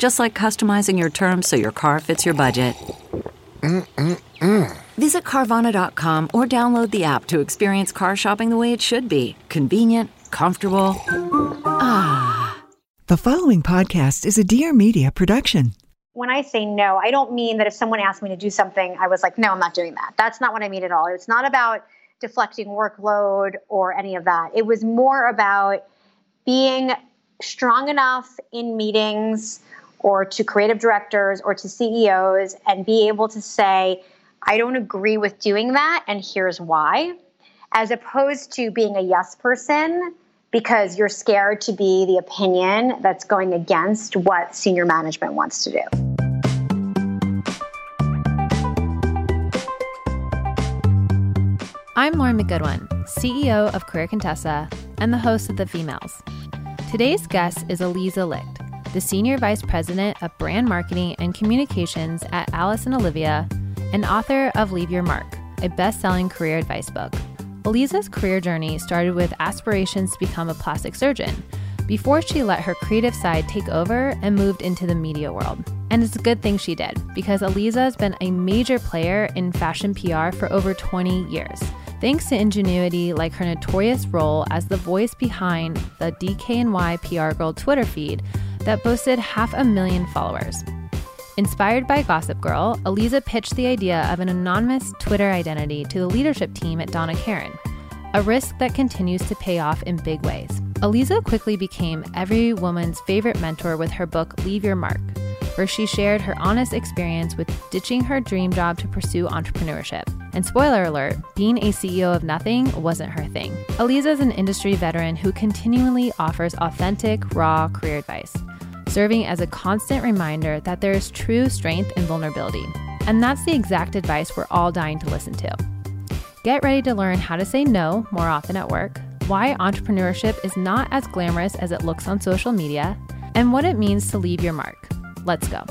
Just like customizing your terms so your car fits your budget. Mm-mm-mm. Visit Carvana.com or download the app to experience car shopping the way it should be convenient, comfortable. Ah. The following podcast is a Dear Media production. When I say no, I don't mean that if someone asked me to do something, I was like, no, I'm not doing that. That's not what I mean at all. It's not about deflecting workload or any of that. It was more about being strong enough in meetings or to creative directors or to CEOs and be able to say, I don't agree with doing that, and here's why, as opposed to being a yes person because you're scared to be the opinion that's going against what senior management wants to do. I'm Lauren McGoodwin, CEO of Career Contessa and the host of The Femails. Today's guest is Aliza Licht the Senior Vice President of Brand Marketing and Communications at Alice and Olivia, and author of Leave Your Mark, a best selling career advice book. Aliza's career journey started with aspirations to become a plastic surgeon before she let her creative side take over and moved into the media world. And it's a good thing she did because Aliza has been a major player in fashion PR for over 20 years. Thanks to ingenuity like her notorious role as the voice behind the DKNY PR Girl Twitter feed, that boasted half a million followers. Inspired by Gossip Girl, Aliza pitched the idea of an anonymous Twitter identity to the leadership team at Donna Karan, a risk that continues to pay off in big ways. Aliza quickly became every woman's favorite mentor with her book Leave Your Mark, where she shared her honest experience with ditching her dream job to pursue entrepreneurship. And spoiler alert, being a CEO of nothing wasn't her thing. Aliza is an industry veteran who continually offers authentic, raw career advice serving as a constant reminder that there is true strength in vulnerability. And that's the exact advice we're all dying to listen to. Get ready to learn how to say no more often at work, why entrepreneurship is not as glamorous as it looks on social media, and what it means to leave your mark. Let's go.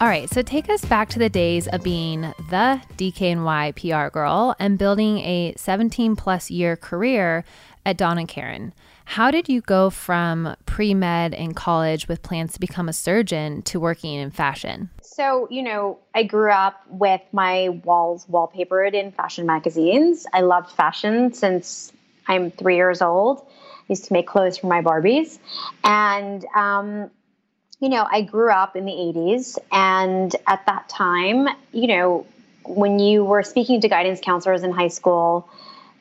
All right, so take us back to the days of being the DKNY PR girl and building a 17 plus year career at Donna Karan. How did you go from pre med in college with plans to become a surgeon to working in fashion? So, you know, I grew up with my walls wallpapered in fashion magazines. I loved fashion since I'm three years old. I used to make clothes for my Barbies. And, um, you know, I grew up in the 80s. And at that time, you know, when you were speaking to guidance counselors in high school,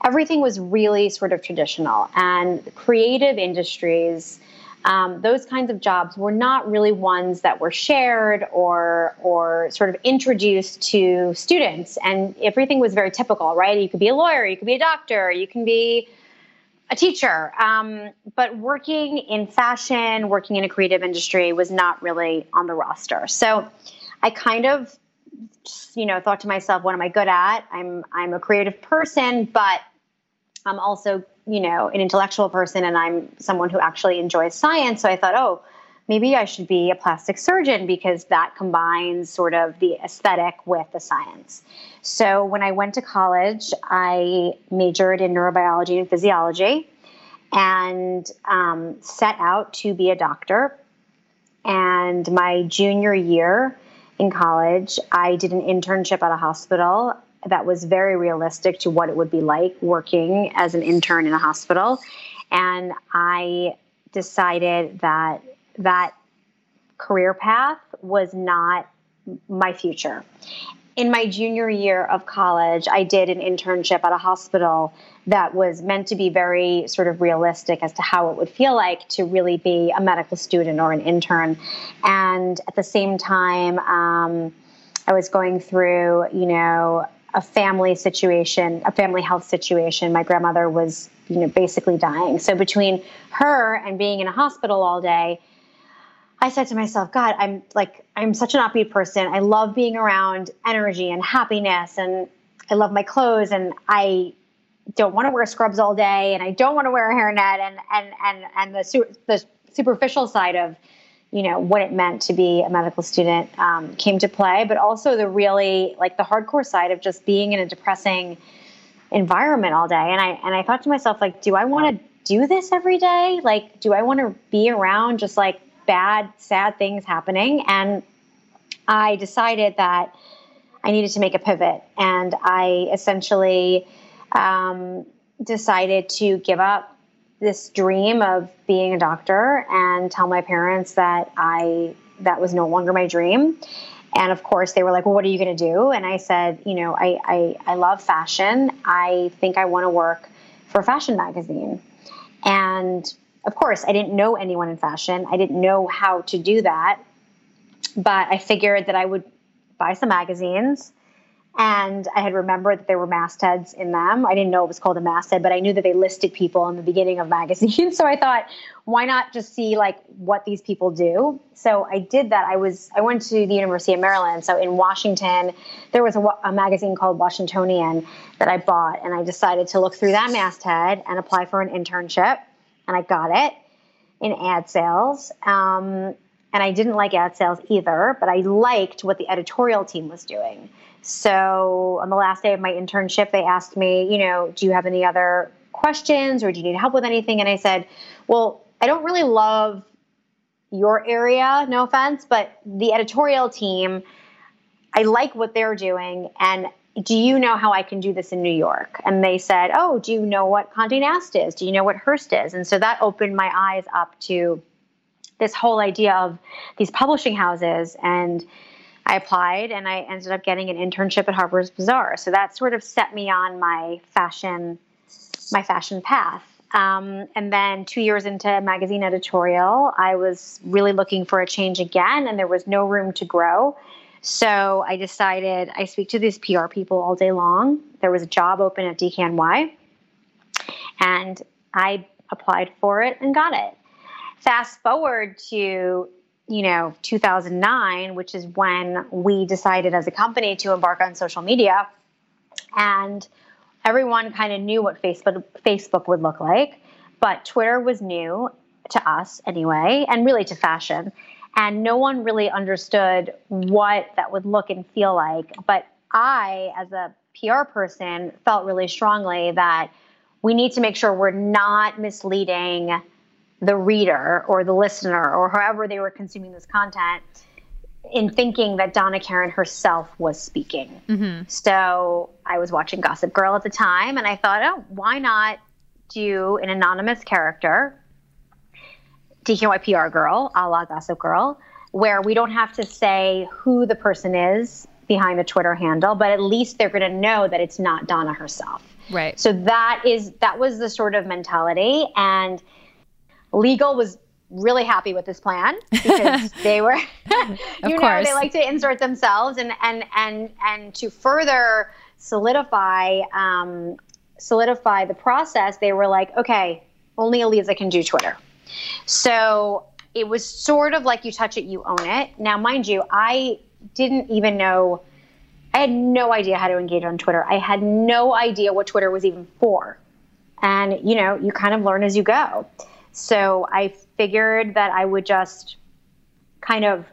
everything was really sort of traditional. And creative industries, um, those kinds of jobs were not really ones that were shared or or sort of introduced to students. And everything was very typical, right? You could be a lawyer, you could be a doctor, you can be a teacher. Um, but working in fashion, working in a creative industry was not really on the roster. So I kind of you know thought to myself what am i good at i'm i'm a creative person but I'm also, you know, an intellectual person and I'm someone who actually enjoys science. So I thought, oh, maybe I should be a plastic surgeon because that combines sort of the aesthetic with the science. So when I went to college, I majored in neurobiology and physiology and um, set out to be a doctor. And my junior year in college, I did an internship at a hospital that was very realistic to what it would be like working as an intern in a hospital. And I decided that that career path was not my future. In my junior year of college, I did an internship at a hospital that was meant to be very sort of realistic as to how it would feel like to really be a medical student or an intern. And at the same time, um, I was going through, you know, a family situation, a family health situation. My grandmother was, you know, basically dying. So between her and being in a hospital all day, I said to myself, God, I'm like, I'm such an upbeat person. I love being around energy and happiness, and I love my clothes, and I don't want to wear scrubs all day, and I don't want to wear a hairnet, and and and and the the superficial side of you know what it meant to be a medical student um, came to play, but also the really like the hardcore side of just being in a depressing environment all day. And I and I thought to myself, like, do I want to do this every day? Like, do I want to be around just like bad, sad things happening? And I decided that I needed to make a pivot, and I essentially um, decided to give up this dream of being a doctor and tell my parents that I that was no longer my dream. And of course, they were like, "Well, what are you going to do?" And I said, "You know, I, I I love fashion. I think I want to work for a fashion magazine." And of course, I didn't know anyone in fashion. I didn't know how to do that, but I figured that I would buy some magazines and I had remembered that there were mastheads in them. I didn't know it was called a masthead, but I knew that they listed people in the beginning of magazines. so I thought, why not just see like what these people do? So I did that. I was I went to the University of Maryland. So in Washington, there was a, a magazine called Washingtonian that I bought, and I decided to look through that masthead and apply for an internship, and I got it in ad sales. Um, and I didn't like ad sales either, but I liked what the editorial team was doing. So on the last day of my internship, they asked me, you know, do you have any other questions or do you need help with anything? And I said, well, I don't really love your area, no offense, but the editorial team, I like what they're doing. And do you know how I can do this in New York? And they said, oh, do you know what Condé Nast is? Do you know what Hearst is? And so that opened my eyes up to this whole idea of these publishing houses and I applied and I ended up getting an internship at Harper's Bazaar. So that sort of set me on my fashion, my fashion path. Um, and then two years into magazine editorial, I was really looking for a change again, and there was no room to grow. So I decided I speak to these PR people all day long. There was a job open at DKNY, and I applied for it and got it. Fast forward to you know 2009 which is when we decided as a company to embark on social media and everyone kind of knew what facebook facebook would look like but twitter was new to us anyway and really to fashion and no one really understood what that would look and feel like but i as a pr person felt really strongly that we need to make sure we're not misleading the reader or the listener or however they were consuming this content in thinking that Donna Karan herself was speaking. Mm-hmm. So I was watching Gossip Girl at the time and I thought, oh, why not do an anonymous character, DKNY PR girl, a la Gossip Girl, where we don't have to say who the person is behind the Twitter handle, but at least they're going to know that it's not Donna herself. Right. So that is that was the sort of mentality and Legal was really happy with this plan because they were you know they like to insert themselves and and and and to further solidify um, solidify the process they were like okay only Aliza can do Twitter so it was sort of like you touch it you own it. Now mind you I didn't even know I had no idea how to engage on Twitter. I had no idea what Twitter was even for. And you know you kind of learn as you go. So I figured that I would just kind of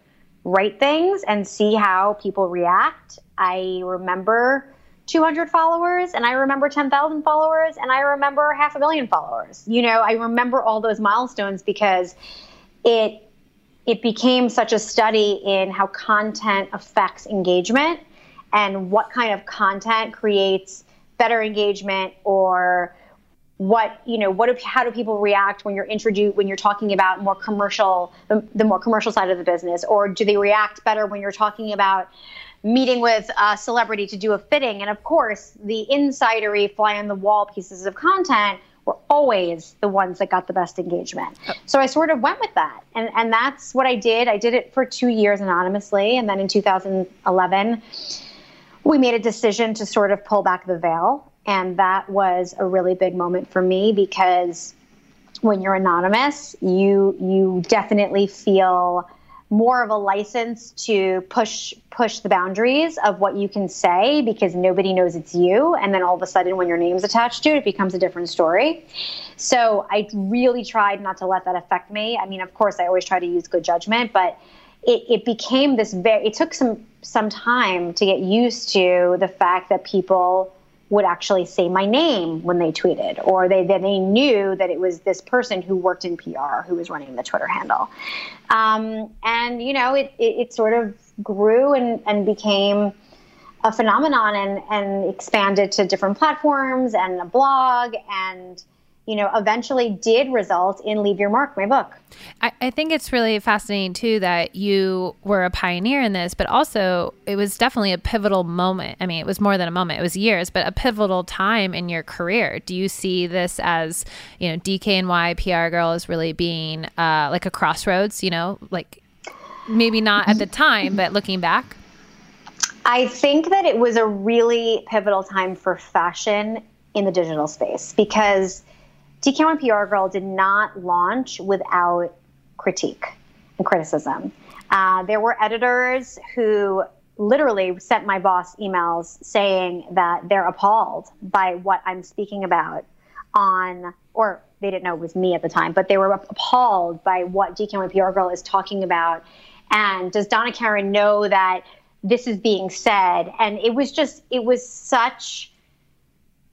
write things and see how people react. I remember 200 followers and I remember 10,000 followers and I remember half a million followers. You know, I remember all those milestones because it it became such a study in how content affects engagement and what kind of content creates better engagement or what you know what do, how do people react when you're introduced when you're talking about more commercial the, the, more commercial side of the business or do they react better when you're talking about meeting with a celebrity to do a fitting. And of course, the insidery fly on the wall pieces of content were always the ones that got the best engagement. So I sort of went with that. And, and that's what I did. I did it for two years anonymously. And then in 2011, we made a decision to sort of pull back the veil. And that was a really big moment for me because when you're anonymous, you you definitely feel more of a license to push push the boundaries of what you can say because nobody knows it's you. And then all of a sudden when your name's attached to it it becomes a different story. So i really tried not to let that affect me. I mean of course i always try to use good judgment but it, it became this very it took some some time to get used to the fact that people would actually say my name when they tweeted, or they that they knew that it was this person who worked in PR who was running the Twitter handle. Um, and you know, it, it, it sort of grew and, and became a phenomenon and, and expanded to different platforms and a blog and you know, eventually did result in Leave Your Mark, my book. I, I, think it's really fascinating too that you were a pioneer in this, but also it was definitely a pivotal moment. I mean, it was more than a moment, it was years, but a pivotal time in your career. Do you see this as, you know, DKNY PR Girl really being uh, like a crossroads, you know, like maybe not at the time, but looking back? I think that it was a really pivotal time for fashion in the digital space because DKNY PR Girl did not launch without critique and criticism. Uh, there were editors who literally sent my boss emails saying that they're appalled by what I'm speaking about on, or they didn't know it was me at the time, but they were appalled by what DKNY PR Girl is talking about. And does Donna Karan know that this is being said? And it was just, it was such,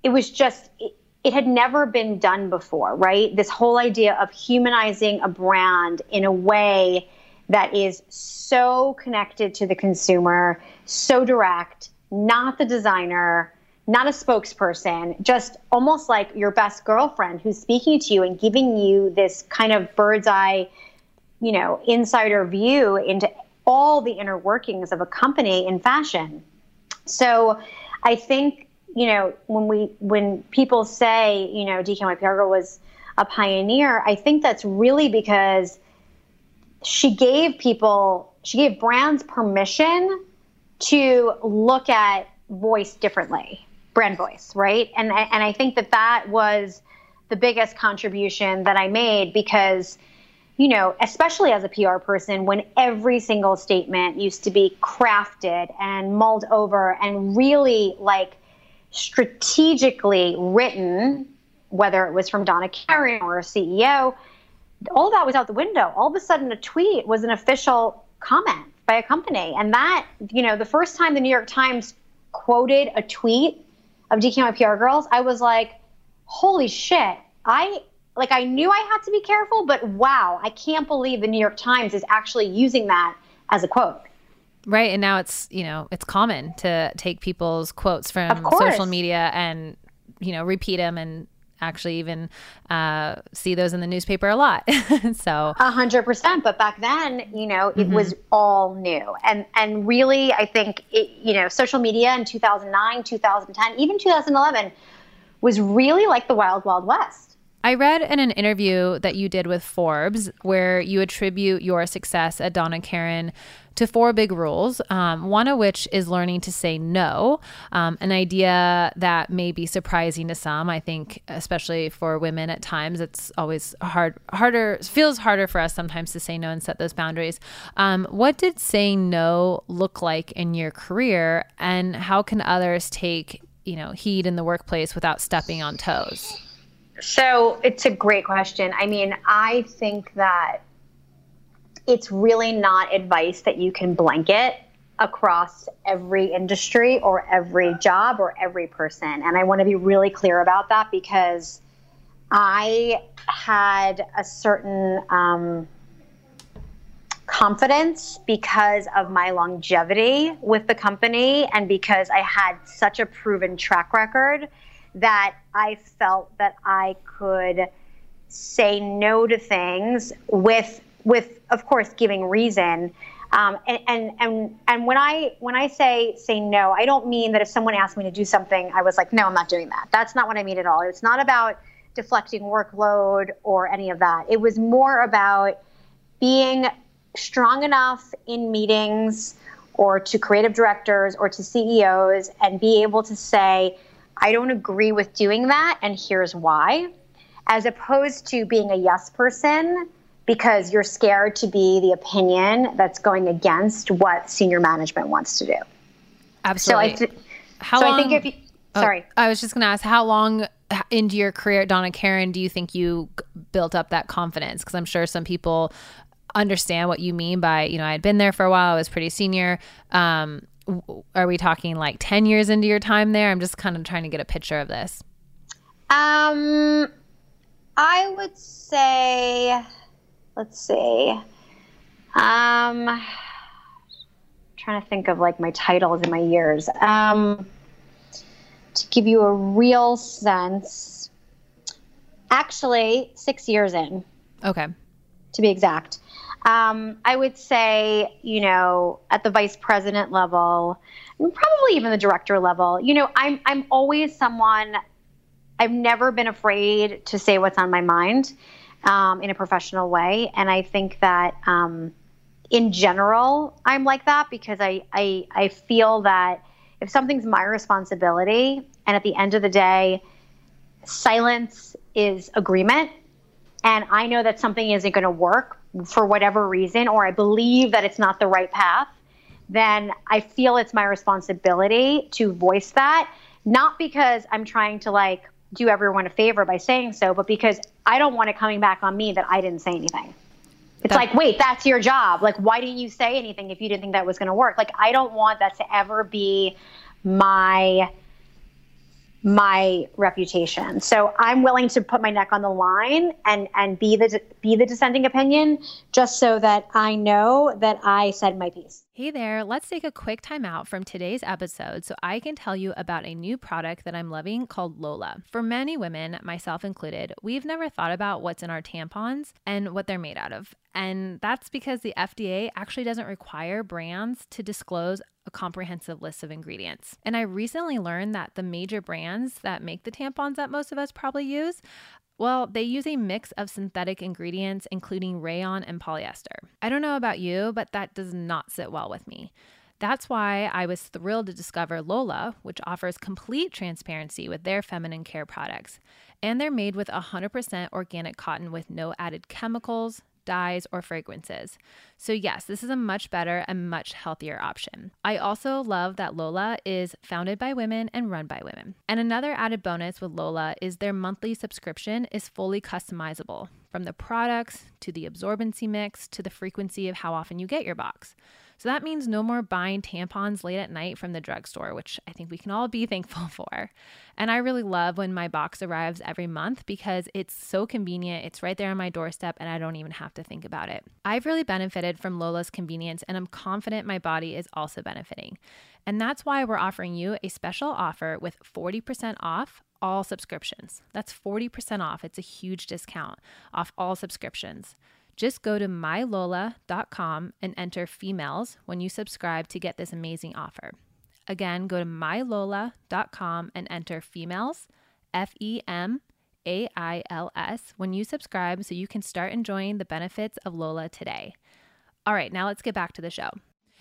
it was just, it, it had never been done before, right? This whole idea of humanizing a brand in a way that is so connected to the consumer, so direct, not the designer, not a spokesperson, just almost like your best girlfriend who's speaking to you and giving you this kind of bird's eye, you know, insider view into all the inner workings of a company in fashion. So I think you know, when we when people say, you know, DKNY PR was a pioneer, I think that's really because she gave people, she gave brands permission to look at voice differently, brand voice, right? And and I think that that was the biggest contribution that I made because you know, especially as a PR person, when every single statement used to be crafted and mulled over and really like strategically written, whether it was from Donna Karan or a CEO, all that was out the window. All of a sudden, a tweet was an official comment by a company. And that, you know, the first time the New York Times quoted a tweet of DKNY PR girls, I was like, holy shit. I like I knew I had to be careful, but wow, I can't believe the New York Times is actually using that as a quote. Right. And now it's, you know, it's common to take people's quotes from social media and, you know, repeat them and actually even uh, see those in the newspaper a lot. so a hundred percent. But back then, you know, it mm-hmm. was all new. And, and really, I think, it, you know, social media in 2009, 2010, even 2011 was really like the wild, wild west. I read in an interview that you did with Forbes where you attribute your success at Donna Karan to four big rules, um, one of which is learning to say no, um, an idea that may be surprising to some. I think, especially for women at times, it's always hard, harder, feels harder for us sometimes to say no and set those boundaries. Um, what did saying no look like in your career, and how can others take, you know, heed in the workplace without stepping on toes? So it's a great question. I mean, I think that it's really not advice that you can blanket across every industry or every job or every person. And I want to be really clear about that because I had a certain um, confidence because of my longevity with the company and because I had such a proven track record that I felt that I could say no to things with with, of course, giving reason, Um, and, and and and when I when I say say no, I don't mean that if someone asked me to do something, I was like, no, I'm not doing that. That's not what I mean at all. It's not about deflecting workload or any of that. It was more about being strong enough in meetings or to creative directors or to CEOs and be able to say, I don't agree with doing that, and here's why, as opposed to being a yes person because you're scared to be the opinion that's going against what senior management wants to do. Absolutely. So I, th- how so long, I think if you, oh, sorry. I was just going to ask, how long into your career at Donna Karan do you think you built up that confidence? Because I'm sure some people understand what you mean by, you know, I had been there for a while, I was pretty senior. Um, are we talking like 10 years into your time there? I'm just kind of trying to get a picture of this. Um, I would say, let's see. Um, trying to think of like my titles and my years. Um, to give you a real sense, actually, six years in. Okay. To be exact. Um, I would say, you know, at the vice president level, probably even the director level, you know, I'm I'm always someone. I've never been afraid to say what's on my mind um, in a professional way, and I think that um, in general, I'm like that because I, I I feel that if something's my responsibility, and at the end of the day, silence is agreement, and I know that something isn't going to work for whatever reason, or I believe that it's not the right path, then I feel it's my responsibility to voice that. Not because I'm trying to like do everyone a favor by saying so, but because I don't want it coming back on me that I didn't say anything. It's that, like, wait, that's your job. Like, why didn't you say anything if you didn't think that was going to work? Like, I don't want that to ever be my my reputation. So I'm willing to put my neck on the line and and be the be the dissenting opinion just so that I know that I said my piece. Hey there, let's take a quick time out from today's episode so I can tell you about a new product that I'm loving called Lola. For many women, myself included, we've never thought about what's in our tampons and what they're made out of. And that's because the FDA actually doesn't require brands to disclose a comprehensive list of ingredients. And I recently learned that the major brands that make the tampons that most of us probably use well, they use a mix of synthetic ingredients, including rayon and polyester. I don't know about you, but that does not sit well with me. That's why I was thrilled to discover Lola, which offers complete transparency with their feminine care products. And they're made with 100% organic cotton with no added chemicals, dyes, or fragrances. So, yes, this is a much better and much healthier option. I also love that Lola is founded by women and run by women. And another added bonus with Lola is their monthly subscription is fully customizable from the products to the absorbency mix to the frequency of how often you get your box. So that means no more buying tampons late at night from the drugstore, which I think we can all be thankful for. And I really love when my box arrives every month because it's so convenient. It's right there on my doorstep and I don't even have to think about it. I've really benefited from Lola's convenience and I'm confident my body is also benefiting. And that's why we're offering you a special offer with 40% off all subscriptions. That's 40% off. It's a huge discount off all subscriptions. Just go to mylola.com and enter femails when you subscribe to get this amazing offer. Again, go to mylola.com and enter femails, F E M A I L S, when you subscribe so you can start enjoying the benefits of Lola today. All right, now let's get back to the show.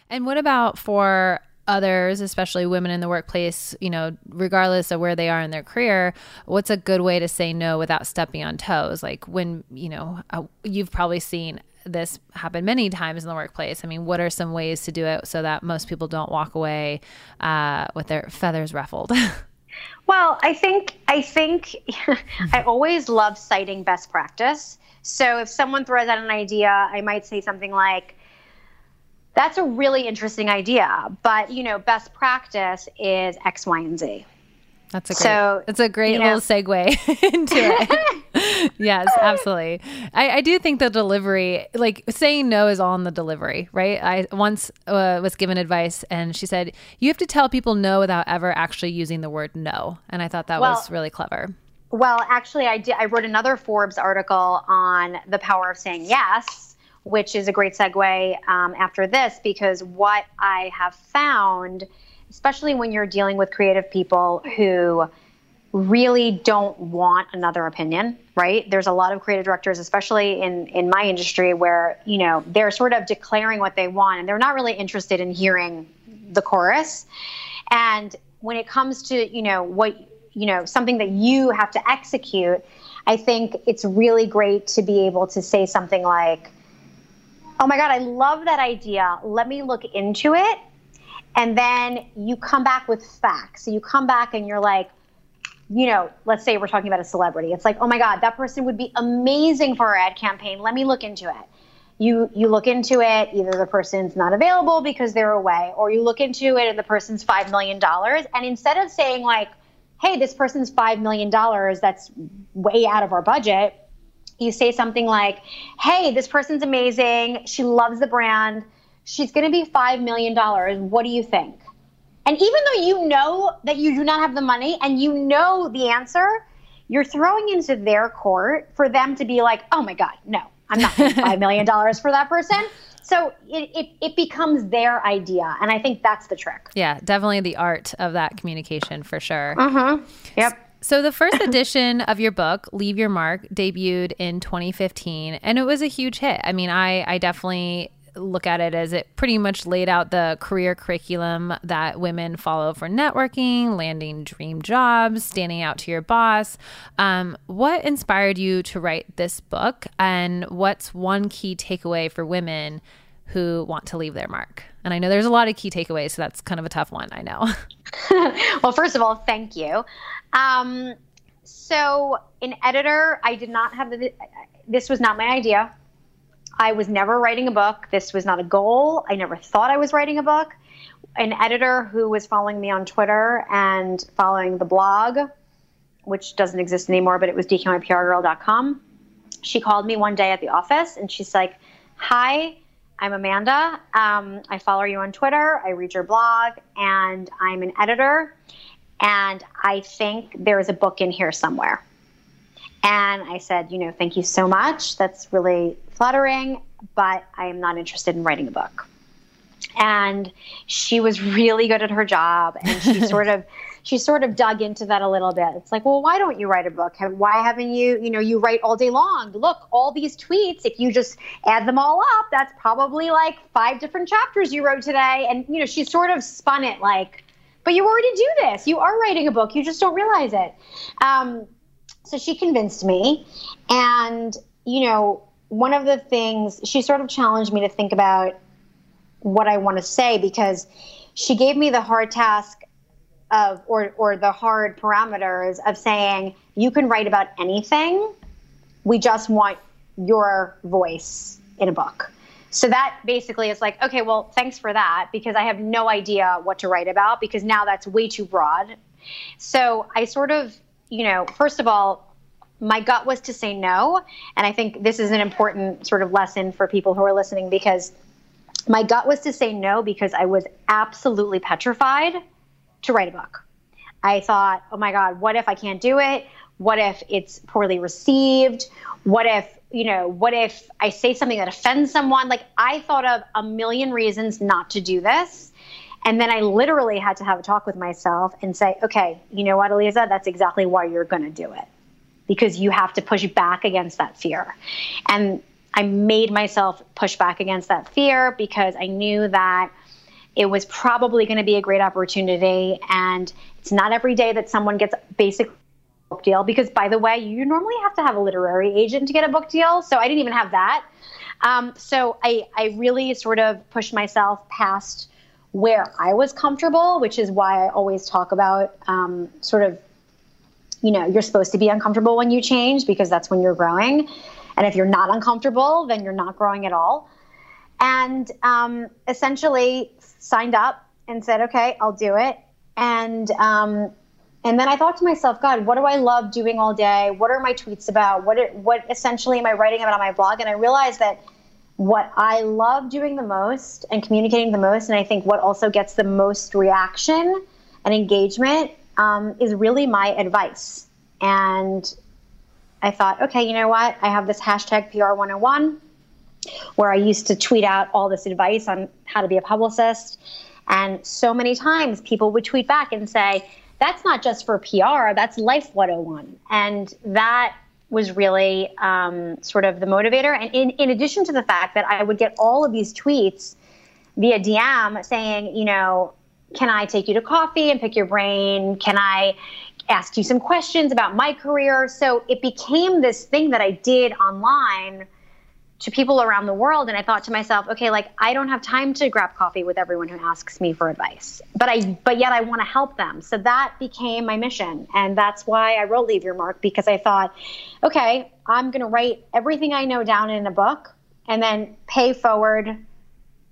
And what about for others, especially women in the workplace, you know, regardless of where they are in their career, what's a good way to say no without stepping on toes? Like when, you know, uh, you've probably seen this happen many times in the workplace. I mean, what are some ways to do it so that most people don't walk away uh, with their feathers ruffled? well, I think I think I always love citing best practice. So if someone throws out an idea, I might say something like, that's a really interesting idea. But you know, best practice is X, Y, and Z. That's a great, so, that's a great little know. segue into it. yes, absolutely. I, I, do think the delivery, like saying no is all in the delivery, right? I once uh, was given advice and she said, you have to tell people no without ever actually using the word no. And I thought that well, was really clever. Well, actually, I did. I wrote another Forbes article on the power of saying yes which is a great segue um, after this because what I have found, especially when you're dealing with creative people who really don't want another opinion, right? There's a lot of creative directors, especially in in my industry, where you know they're sort of declaring what they want and they're not really interested in hearing the chorus. And when it comes to you know what you know something that you have to execute, I think it's really great to be able to say something like, "Oh my God, I love that idea. Let me look into it." And then you come back with facts. So you come back and you're like, you know, let's say we're talking about a celebrity. It's like, oh my God, that person would be amazing for our ad campaign. Let me look into it. You you look into it, either the person's not available because they're away, or you look into it and the person's five million dollars. And instead of saying like, hey, this person's five million dollars, that's way out of our budget, you say something like, hey, this person's amazing. She loves the brand. She's gonna be five million dollars. What do you think? And even though you know that you do not have the money and you know the answer, you're throwing into their court for them to be like, oh my God, no, I'm not paying $5 million for that person. So it, it, it, becomes their idea. And I think that's the trick. Yeah, definitely the art of that communication for sure. Uh-huh. Yep. So, the first edition of your book, Leave Your Mark, debuted in 2015, and it was a huge hit. I mean, I, I definitely look at it as it pretty much laid out the career curriculum that women follow for networking, landing dream jobs, standing out to your boss. Um, what inspired you to write this book, and what's one key takeaway for women who want to leave their mark? And I know there's a lot of key takeaways, so that's kind of a tough one. I know. well, first of all, thank you. Um, so, an editor, I did not have the. This was not my idea. I was never writing a book. This was not a goal. I never thought I was writing a book. An editor who was following me on Twitter and following the blog, which doesn't exist anymore, but it was dknyprgirl.com. She called me one day at the office and she's like, Hi, I'm Amanda. Um, I follow you on Twitter. I read your blog, and I'm an editor. And I think there is a book in here somewhere. And I said, you know, thank you so much. That's really flattering, but I am not interested in writing a book. And she was really good at her job, and she sort of she sort of dug into that a little bit. It's like, well, why don't you write a book? Why haven't you, you know, you write all day long. Look, all these tweets, if you just add them all up, that's probably like five different chapters you wrote today. And, you know, she sort of spun it like, but you already do this. You are writing a book. You just don't realize it. Um, so she convinced me. And, you know, one of the things she sort of challenged me to think about what I want to say because she gave me the hard task of or or the hard parameters of saying you can write about anything. We just want your voice in a book. So that basically is like okay well thanks for that because i have no idea what to write about because now that's way too broad. So i sort of you know first of all my gut was to say no. And I think this is an important sort of lesson for people who are listening because my gut was to say no because I was absolutely petrified to write a book. I thought, oh my God, what if I can't do it? What if it's poorly received? What if, you know, what if I say something that offends someone? Like, I thought of a million reasons not to do this. And then I literally had to have a talk with myself and say, okay, you know what, Aliza, that's exactly why you're going to do it because you have to push back against that fear. And I made myself push back against that fear because I knew that it was probably going to be a great opportunity. And it's not every day that someone gets basic book deal because by the way you normally have to have a literary agent to get a book deal so i didn't even have that um, so I, I really sort of pushed myself past where i was comfortable which is why i always talk about um, sort of you know, you're supposed to be uncomfortable when you change because that's when you're growing. And if you're not uncomfortable, then you're not growing at all. And um, essentially signed up and said, okay, I'll do it. And um, and then I thought to myself, God, what do I love doing all day? What are my tweets about? What what essentially am I writing about on my blog? And I realized that what I love doing the most and communicating the most, and I think what also gets the most reaction and engagement um, is really my advice. And I thought, okay, you know what? I have this hashtag PR 101. Where I used to tweet out all this advice on how to be a publicist. And so many times people would tweet back and say, that's not just for PR, that's life 101. And that was really um, sort of the motivator. And in, in addition to the fact that I would get all of these tweets via DM saying, you know, can I take you to coffee and pick your brain? Can I ask you some questions about my career? So it became this thing that I did online to people around the world and I thought to myself, okay, like I don't have time to grab coffee with everyone who asks me for advice. But I but yet I want to help them. So that became my mission. And that's why I wrote Leave Your Mark because I thought, okay, I'm going to write everything I know down in a book and then pay forward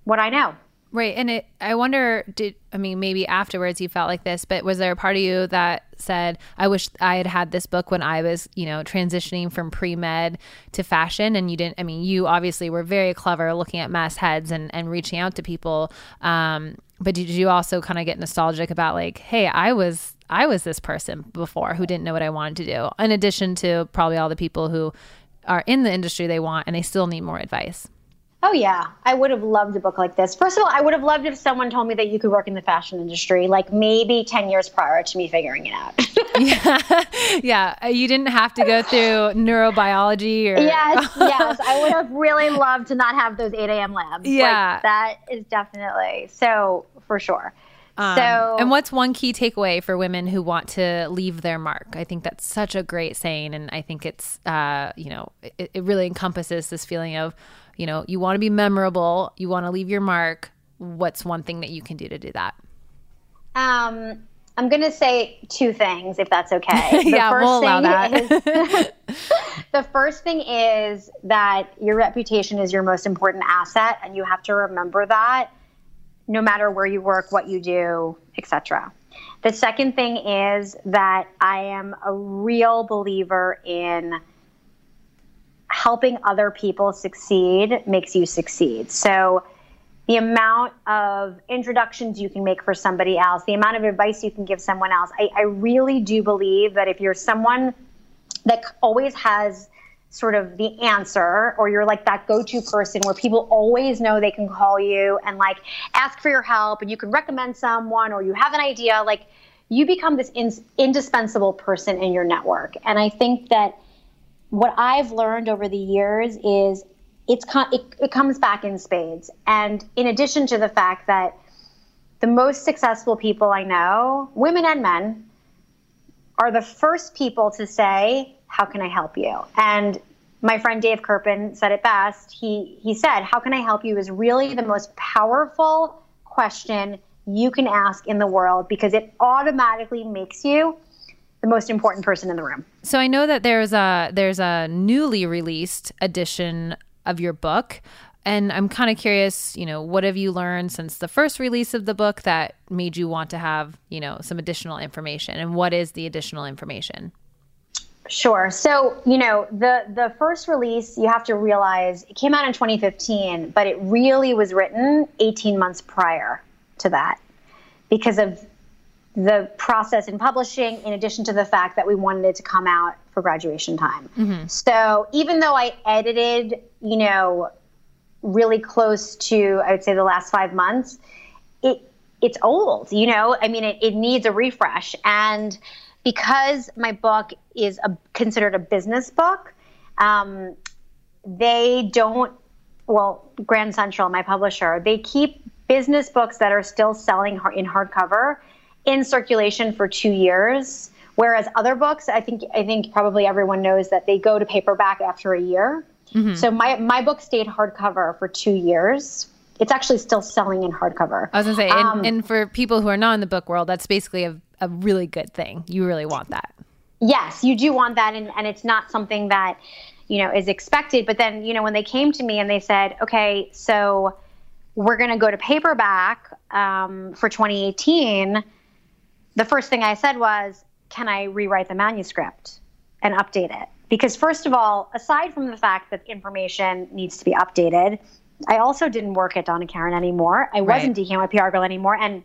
what I know. Right. And it, I wonder, did, I mean, maybe afterwards you felt like this, but was there a part of you that said, I wish I had had this book when I was, you know, transitioning from pre med to fashion? And you didn't, I mean, you obviously were very clever looking at mastheads and, and reaching out to people. Um, but did you also kind of get nostalgic about like, hey, I was, I was this person before who didn't know what I wanted to do, in addition to probably all the people who are in the industry they want and they still need more advice? Oh yeah, I would have loved a book like this. First of all, I would have loved if someone told me that you could work in the fashion industry, like maybe ten years prior to me figuring it out. yeah, yeah. Uh, you didn't have to go through neurobiology or. Yes, yes. I would have really loved to not have those eight a.m. labs. Yeah, like, that is definitely so for sure. Um, so, and what's one key takeaway for women who want to leave their mark? I think that's such a great saying, and I think it's, uh, you know, it, it really encompasses this feeling of you know, you want to be memorable, you want to leave your mark. What's one thing that you can do to do that? Um, I'm going to say two things, if that's okay. The yeah, first we'll allow that. is, the first thing is that your reputation is your most important asset, and you have to remember that no matter where you work, what you do, etc. The second thing is that I am a real believer in helping other people succeed makes you succeed. So, the amount of introductions you can make for somebody else, the amount of advice you can give someone else, I, I really do believe that if you're someone that always has sort of the answer or you're like that go-to person where people always know they can call you and like ask for your help and you can recommend someone or you have an idea like you become this in- indispensable person in your network and i think that what I've learned over the years is it's it, it comes back in spades. And in addition to the fact that the most successful people I know, women and men, are the first people to say, "How can I help you?" And my friend Dave Kerpen said it best. He he said, "How can I help you?" is really the most powerful question you can ask in the world because it automatically makes you the most important person in the room. So I know that there's a there's a newly released edition of your book and I'm kind of curious, you know, what have you learned since the first release of the book that made you want to have, you know, some additional information and what is the additional information? Sure. So, you know, the the first release, you have to realize it came out in 2015, but it really was written 18 months prior to that because of the process in publishing, in addition to the fact that we wanted it to come out for graduation time. Mm-hmm. So even though I edited, you know, really close to, I would say, the last five months, it it's old. You know, I mean, it, it needs a refresh. And because my book is a, considered a business book, um, they don't. Well, Grand Central, my publisher, they keep business books that are still selling in hardcover in circulation for two years. Whereas other books, I think I think probably everyone knows that they go to paperback after a year. Mm-hmm. So my my book stayed hardcover for two years. It's actually still selling in hardcover. I was gonna say, um, and, and, for people who are not in the book world, that's basically a, a really good thing. You really want that. Yes, you do want that, and, and it's not something that you know is expected. But then you know when they came to me and they said, okay, so we're going to go to paperback um, for 2018 the first thing I said was, can I rewrite the manuscript and update it? Because, first of all, aside from the fact that information needs to be updated, I also didn't work at Donna Karan anymore. I wasn't right. DKNY PR girl anymore. And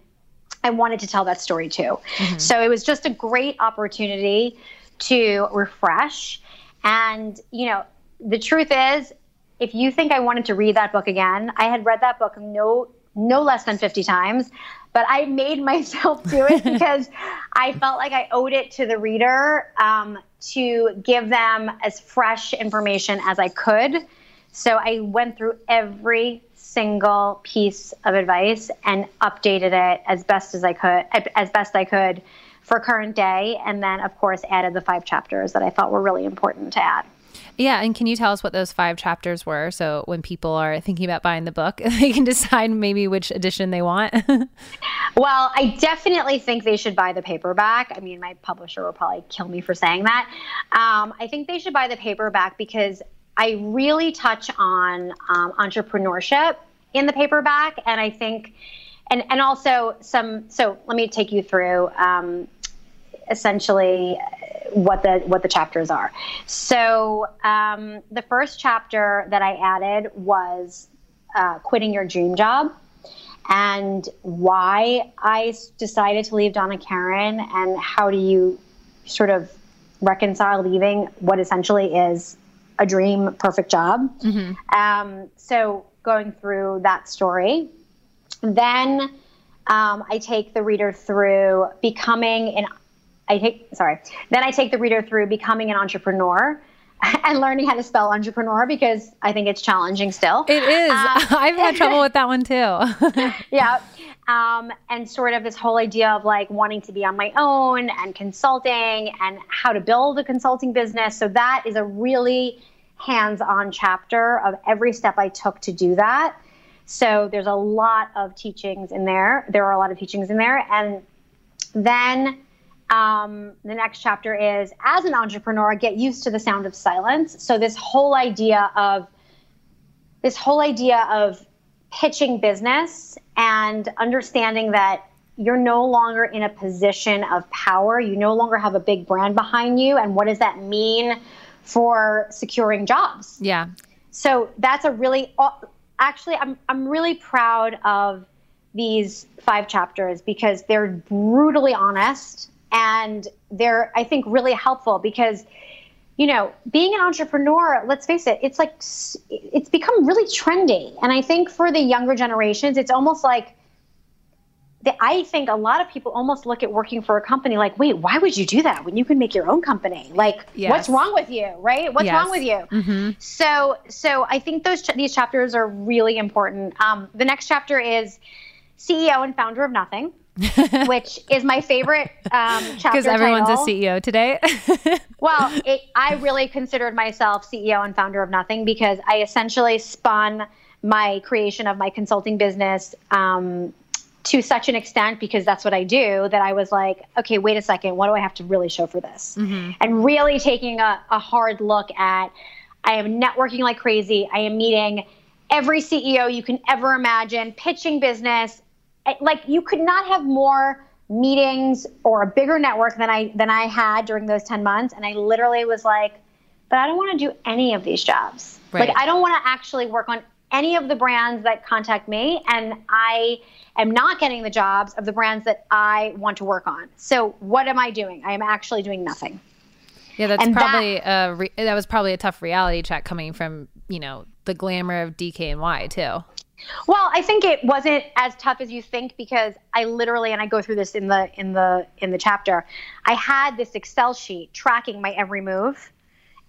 I wanted to tell that story too. Mm-hmm. So it was just a great opportunity to refresh. And, you know, the truth is, if you think I wanted to read that book again, I had read that book no no less than 50 times, but I made myself do it because I felt like I owed it to the reader um, to give them as fresh information as I could. So I went through every single piece of advice and updated it as best as I could, as best I could for current day. And then, of course, added the five chapters that I thought were really important to add. Yeah, and can you tell us what those five chapters were? So when people are thinking about buying the book, they can decide maybe which edition they want. well, I definitely think they should buy the paperback. I mean, my publisher will probably kill me for saying that. Um, I think they should buy the paperback because I really touch on um, entrepreneurship in the paperback, and I think, and and also some. So let me take you through. Um, essentially what the what the chapters are. So um, the first chapter that I added was uh, quitting your dream job and why I decided to leave Donna Karan and how do you sort of reconcile leaving what essentially is a dream perfect job. Mm-hmm. Um, so going through that story, then um, I take the reader through becoming an I take sorry. Then I take the reader through becoming an entrepreneur and learning how to spell entrepreneur because I think it's challenging still. It is. Um, I've had trouble with that one too. yeah. Um, and sort of this whole idea of like wanting to be on my own and consulting and how to build a consulting business. So that is a really hands on chapter of every step I took to do that. So there's a lot of teachings in there. There are a lot of teachings in there. And then um, the next chapter is as an entrepreneur, get used to the sound of silence. So this whole idea of this whole idea of pitching business and understanding that you're no longer in a position of power. You no longer have a big brand behind you. And what does that mean for securing jobs? Yeah. So that's a really, actually, I'm, I'm really proud of these five chapters because they're brutally honest and they're i think really helpful because you know being an entrepreneur let's face it it's like it's become really trendy and i think for the younger generations it's almost like the, I think a lot of people almost look at working for a company like, wait, why would you do that when you can make your own company? Like, yes. what's wrong with you, right? What's yes. wrong with you? Mm-hmm. So, so I think those ch- these chapters are really important. Um, the next chapter is CEO and founder of nothing. Which is my favorite um, chapter. Because everyone's title. a CEO today. well, it, I really considered myself CEO and founder of nothing because I essentially spun my creation of my consulting business um, to such an extent because that's what I do that I was like, okay, wait a second, what do I have to really show for this? Mm-hmm. And really taking a, a hard look at I am networking like crazy. I am meeting every CEO you can ever imagine, pitching business, like you could not have more meetings or a bigger network than I than I had during those 10 months and I literally was like but I don't want to do any of these jobs. Right. Like I don't want to actually work on any of the brands that contact me and I am not getting the jobs of the brands that I want to work on. So what am I doing? I am actually doing nothing. Yeah, that's and probably that, a re- that was probably a tough reality check coming from, you know, the glamour of DKNY too. Well, I think it wasn't as tough as you think because I literally and I go through this in the in the in the chapter. I had this Excel sheet tracking my every move.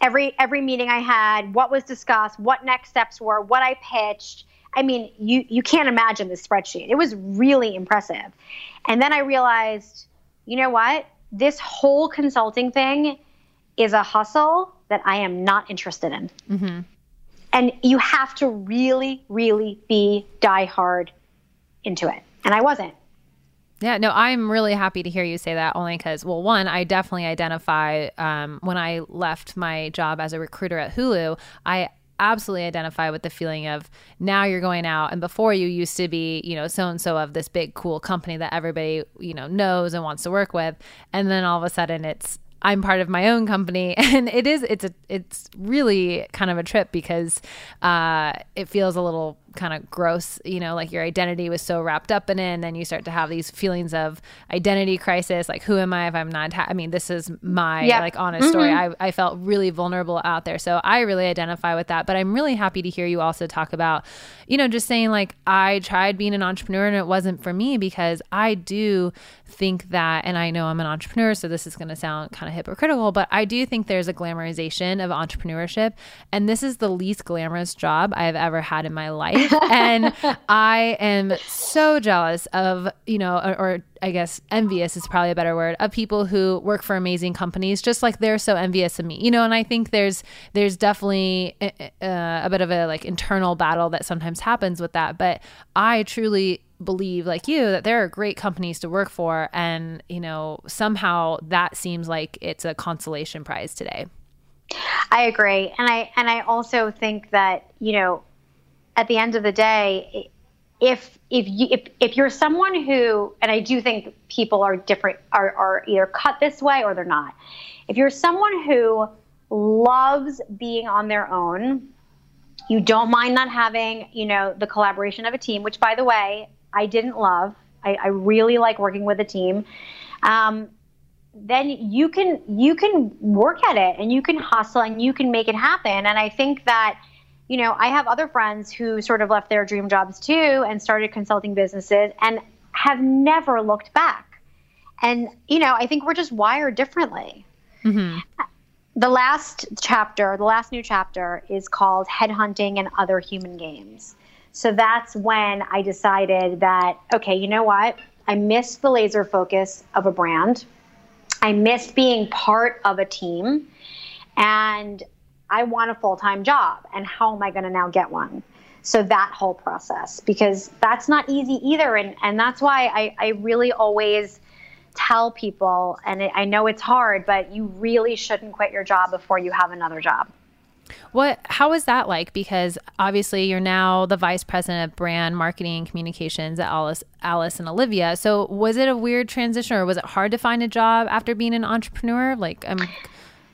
Every every meeting I had, what was discussed, what next steps were, what I pitched. I mean, you you can't imagine this spreadsheet. It was really impressive. And then I realized, you know what? This whole consulting thing is a hustle that I am not interested in. Mm-hmm. And you have to really, really be diehard into it. And I wasn't. Yeah, no, I'm really happy to hear you say that only because, well, one, I definitely identify um, when I left my job as a recruiter at Hulu, I absolutely identify with the feeling of now you're going out and before you used to be you know so and so of this big cool company that everybody you know knows and wants to work with and then all of a sudden it's I'm part of my own company, and it is it's a it's really kind of a trip because uh, it feels a little kind of gross, you know, like your identity was so wrapped up in it. And then you start to have these feelings of identity crisis. Like, who am I if I'm not, ha- I mean, this is my Yep. like honest story. Mm-hmm. I, I felt really vulnerable out there. So I really identify with that. But I'm really happy to hear you also talk about, you know, just saying like, I tried being an entrepreneur and it wasn't for me because I do think that, and I know I'm an entrepreneur, so this is going to sound kind of hypocritical, but I do think there's a glamorization of entrepreneurship. And this is the least glamorous job I've ever had in my life. and I am so jealous of, you know, or, or I guess envious is probably a better word of people who work for amazing companies, just like they're so envious of me, you know. And I think there's there's definitely uh, a bit of a like internal battle that sometimes happens with that. But I truly believe like you that there are great companies to work for and you know somehow that seems like it's a consolation prize today I agree, and I and I also think that you know, at the end of the day, if if you if, if you're someone who, and I do think people are different, are are either cut this way or they're not. If you're someone who loves being on their own, you don't mind not having you know the collaboration of a team, which by the way, I didn't love. I, I really like working with a team. Um, then you can you can work at it and you can hustle and you can make it happen and i think that you know i have other friends who sort of left their dream jobs too and started consulting businesses and have never looked back. And you know i think we're just wired differently. Mm-hmm. The last chapter the last new chapter is called headhunting and other human games. So that's when i decided that okay you know what? I missed the laser focus of a brand. I miss being part of a team. And I want a full time job. And how am I going to now get one? So that whole process, because that's not easy either. And, and that's why I, I really always tell people, and I know it's hard, but you really shouldn't quit your job before you have another job. What how is that like? Because obviously you're now the vice president of brand marketing and communications at Alice Alice and Olivia. So was it a weird transition or was it hard to find a job after being an entrepreneur? Like um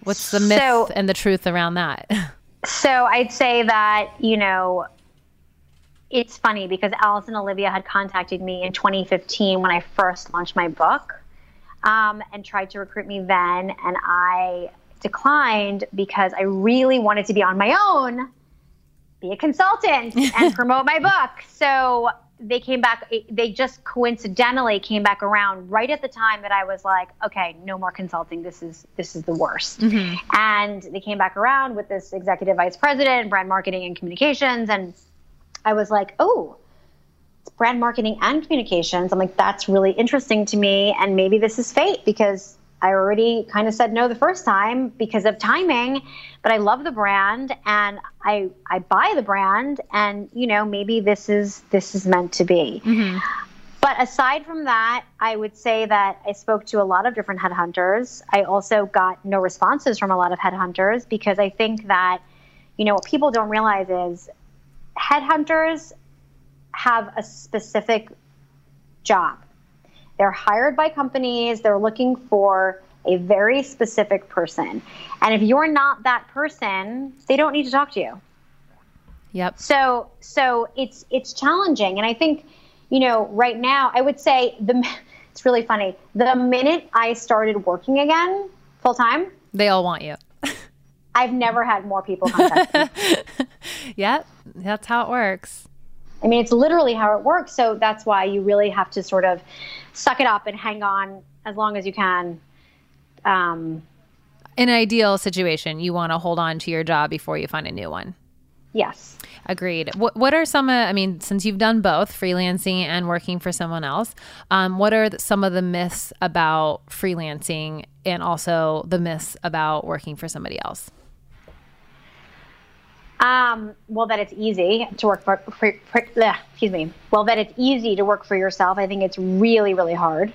what's the myth So- and the truth around that? So I'd say that, you know, it's funny because Alice and Olivia had contacted me in 2015 when I first launched my book um, and tried to recruit me then. And I declined because I really wanted to be on my own, be a consultant, and promote my book. So they came back, they just coincidentally came back around right at the time that I was like, okay, no more consulting. This is this is the worst. Mm-hmm. And they came back around with this executive vice president, brand marketing and communications, and I was like, oh, it's brand marketing and communications. I'm like, that's really interesting to me, and maybe this is fate because I already kind of said no the first time because of timing, but I love the brand and I I buy the brand, and you know maybe this is this is meant to be. Mm-hmm. But aside from that, I would say that I spoke to a lot of different headhunters. I also got no responses from a lot of headhunters because I think that, you know, what people don't realize is headhunters have a specific job. They're hired by companies, they're looking for a very specific person. And if you're not that person, they don't need to talk to you. yep. So so it's it's challenging, and I think you know right now I would say the it's really funny. The minute I started working again full time, They all want you. I've never had more people contact me. Yep. That's how it works. I mean, it's literally how it works. So that's why you really have to sort of suck it up and hang on as long as you can. Um, In an ideal situation, you want to hold on to your job before you find a new one. yes. Agreed. What What are some? Uh, I mean, since you've done both freelancing and working for someone else, um, what are th- some of the myths about freelancing and also the myths about working for somebody else? Um, well, that it's easy to work for, for, for bleh, excuse me. Well, that it's easy to work for yourself. I think it's really, really hard.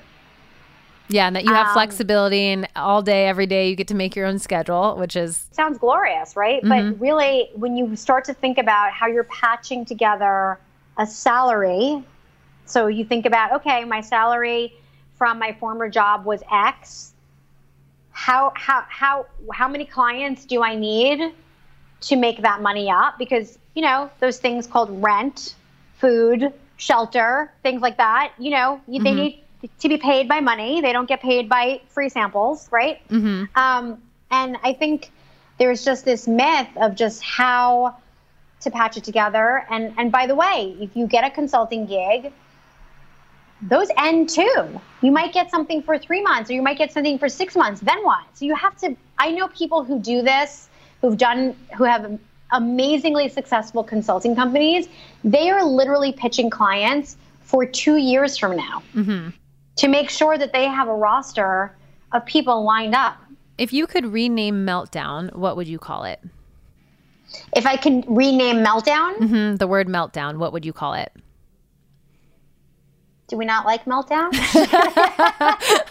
Yeah, and that you have Um, flexibility and all day, every day, you get to make your own schedule, which is sounds glorious, right? But really, when you start to think about how you're patching together a salary, so you think about, okay, my salary from my former job was X. How how how how many clients do I need to make that money up? Because you know, those things called rent, food, shelter, things like that. You know, you, they need to be paid by money. They don't get paid by free samples, right? Um, and I think there's just this myth of just how to patch it together. And and by the way, if you get a consulting gig, those end too. You might get something for three months, or you might get something for six months. Then what? So you have to. I know people who do this, who've done, who have amazingly successful consulting companies. They are literally pitching clients for two years from now to make sure that they have a roster of people lined up. If you could rename Meltdown, what would you call it? If I can rename Meltdown, Hmm, the word meltdown, what would you call it? Do we not like Meltdown?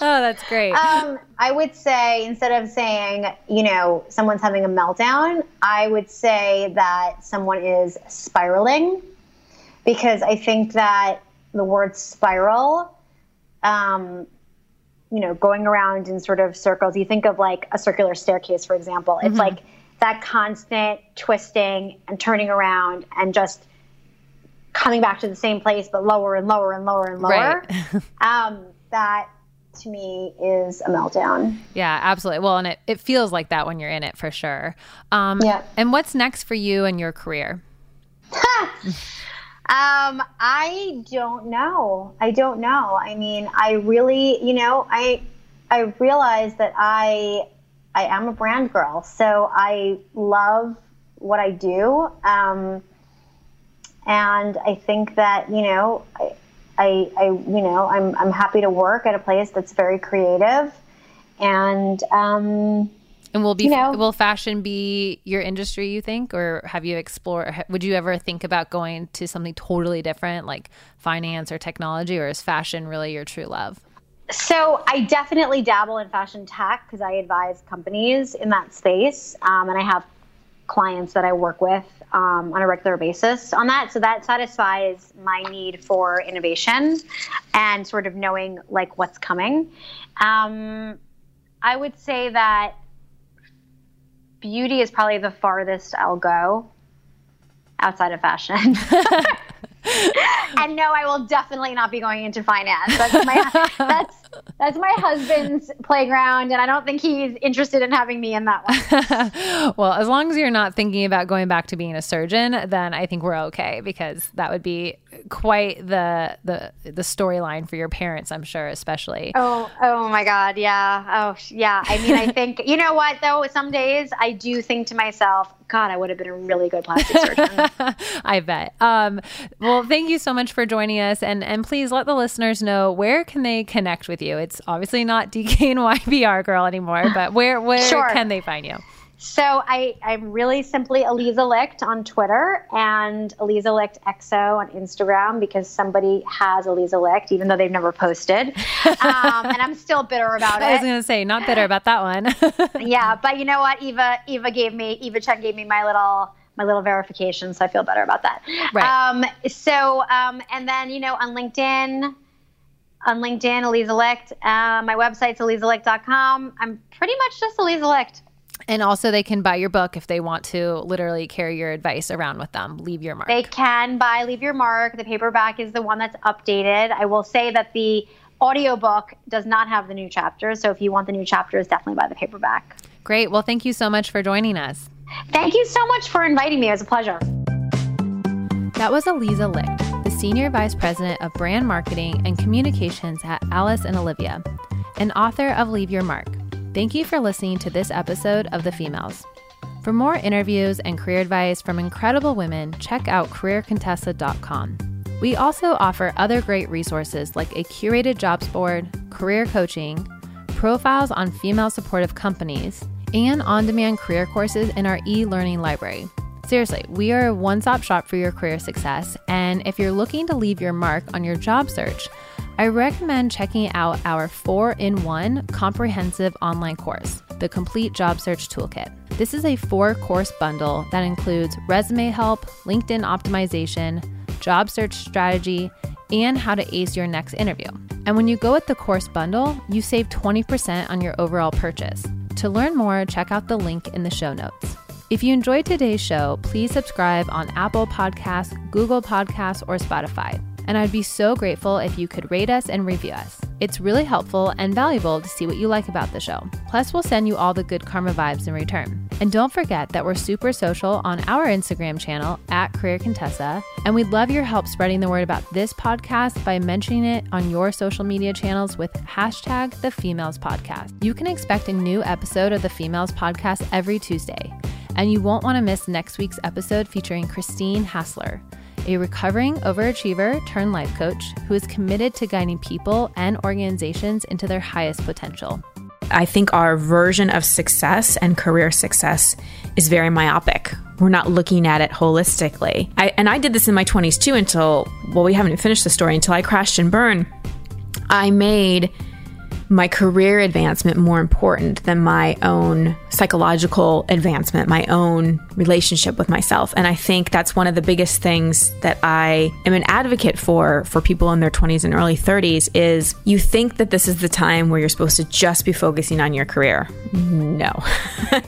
Oh, that's great. um, I would say instead of saying, you know, someone's having a meltdown, I would say that someone is spiraling because I think that the word spiral, um, you know, going around in sort of circles, you think of like a circular staircase, for example. It's like that constant twisting and turning around and just coming back to the same place, but lower and lower and lower and lower. um, that to me is a meltdown. yeah, absolutely. Well, and it, it feels like that when you're in it for sure. Um, Yeah. And what's next for you and your career? Um, I don't know. I don't know. I mean, I really, you know, I I realize that I I am a brand girl, so I love what I do. Um, and I think that you know, I, I, I you know, I'm I'm happy to work at a place that's very creative, and um, And will be You know- will fashion be your industry? You think, or have you explored? Would you ever think about going to something totally different, like finance or technology, or is fashion really your true love? So I definitely dabble in fashion tech because I advise companies in that space, um, and I have clients that I work with um, on a regular basis on that. So that satisfies my need for innovation and sort of knowing like what's coming. Um, I would say that beauty is probably the farthest I'll go outside of fashion. and no, I will definitely not be going into finance. That's my that's that's my husband's playground, and I don't think he's interested in having me in that one. Well, as long as you're not thinking about going back to being a surgeon, then I think we're okay because that would be quite the the the storyline for your parents, I'm sure, especially. Oh, oh my God, yeah, oh yeah. I mean, I think you know what though. Some days I do think to myself, God, I would have been a really good plastic surgeon. I bet. Um, well, thank you so much for joining us, and and please let the listeners know where can they connect with you. It's obviously not DKNY PR girl anymore, but where where Sure. can they find you? So I, I'm really simply Aliza Licht on Twitter and Aliza Licht XO on Instagram because somebody has Aliza Licht, even though they've never posted. Um, and I'm still bitter about it. I was going to say not bitter about that one. Yeah, but you know what? Eva Eva gave me Eva Chen gave me my little my little verification, so I feel better about that. Right. Um, so um, and then you know on LinkedIn. On LinkedIn, Aliza Licht. Uh, my website's alizalicht.com. I'm pretty much just Aliza Licht. And also, they can buy your book if they want to literally carry your advice around with them. Leave your mark. They can buy Leave Your Mark. The paperback is the one that's updated. I will say that the audiobook does not have the new chapters. So if you want the new chapters, definitely buy the paperback. Great. Well, thank you so much for joining us. Thank you so much for inviting me. It was a pleasure. That was Aliza Licht, the Senior Vice President of Brand Marketing and Communications at Alice and Olivia, and author of Leave Your Mark. Thank you for listening to this episode of The Femails. For more interviews and career advice from incredible women, check out careercontessa.com. We also offer other great resources like a curated jobs board, career coaching, profiles on female supportive companies, and on demand career courses in our e learning library. Seriously, we are a one stop shop for your career success. And if you're looking to leave your mark on your job search, I recommend checking out our four in one comprehensive online course, the Complete Job Search Toolkit. This is a four course bundle that includes resume help, LinkedIn optimization, job search strategy, and how to ace your next interview. And when you go with the course bundle, you save 20% on your overall purchase. To learn more, check out the link in the show notes. If you enjoyed today's show, please subscribe on Apple Podcasts, Google Podcasts, or Spotify. And I'd be so grateful if you could rate us and review us. It's really helpful and valuable to see what you like about the show. Plus, we'll send you all the good karma vibes in return. And don't forget that we're super social on our Instagram channel at Career Contessa, and we'd love your help spreading the word about this podcast by mentioning it on your social media channels with hashtag the Femails Podcast. You can expect a new episode of the Femails Podcast every Tuesday. And you won't want to miss next week's episode featuring Christine Hassler, a recovering overachiever turned life coach who is committed to guiding people and organizations into their highest potential. I think our version of success and career success is very myopic. We're not looking at it holistically. I, and I did this in my 20s too until, well, we haven't finished the story, until I crashed and burned. I made my career advancement more important than my own psychological advancement, my own relationship with myself. And I think that's one of the biggest things that I am an advocate for for people in their 20s and early 30s is you think that this is the time where you're supposed to just be focusing on your career. No.